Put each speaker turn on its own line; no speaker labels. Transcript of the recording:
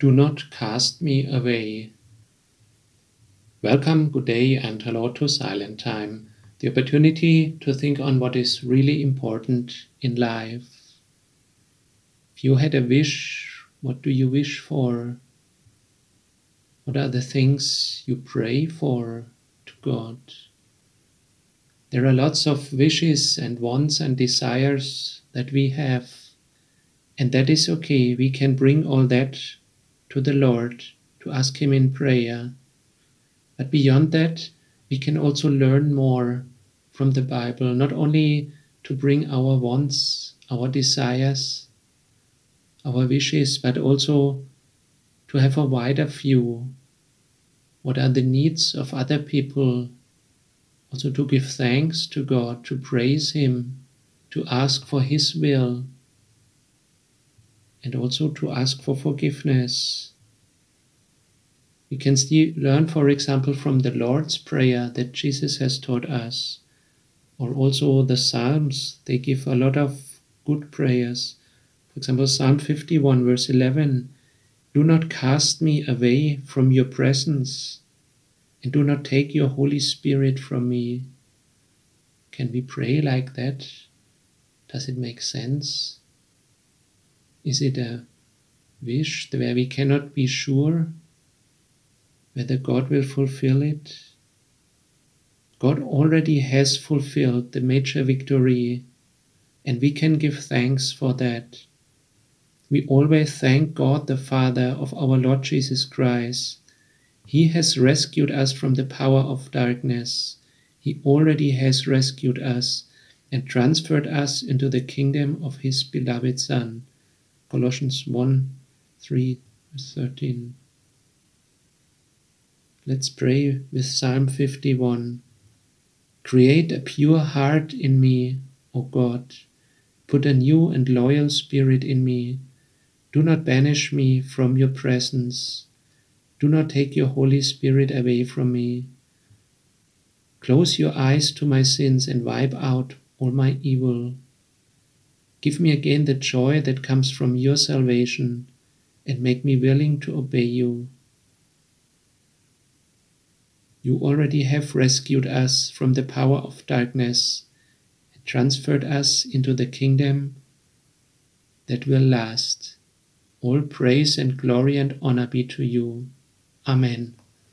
Do not cast me away. Welcome, good day, and hello to Silent Time, the opportunity to think on what is really important in life. If you had a wish, what do you wish for? What are the things you pray for to God? There are lots of wishes and wants and desires that we have, and that is okay. We can bring all that to the Lord to ask Him in prayer. But beyond that, we can also learn more from the Bible, not only to bring our wants, our desires, our wishes, but also to have a wider view. What are the needs of other people? Also to give thanks to God, to praise Him, to ask for His will and also to ask for forgiveness. We can still learn, for example, from the Lord's Prayer that Jesus has taught us, or also the Psalms. They give a lot of good prayers. For example, Psalm 51, verse 11 Do not cast me away from your presence, and do not take your Holy Spirit from me. Can we pray like that? Does it make sense? Is it a wish where we cannot be sure whether God will fulfill it? God already has fulfilled the major victory, and we can give thanks for that. We always thank God the Father of our Lord Jesus Christ. He has rescued us from the power of darkness. He already has rescued us and transferred us into the kingdom of His beloved Son. Colossians 1 3 13. Let's pray with Psalm 51. Create a pure heart in me, O God. Put a new and loyal spirit in me. Do not banish me from your presence. Do not take your Holy Spirit away from me. Close your eyes to my sins and wipe out all my evil. Give me again the joy that comes from your salvation and make me willing to obey you. You already have rescued us from the power of darkness and transferred us into the kingdom that will last. All praise and glory and honor be to you. Amen.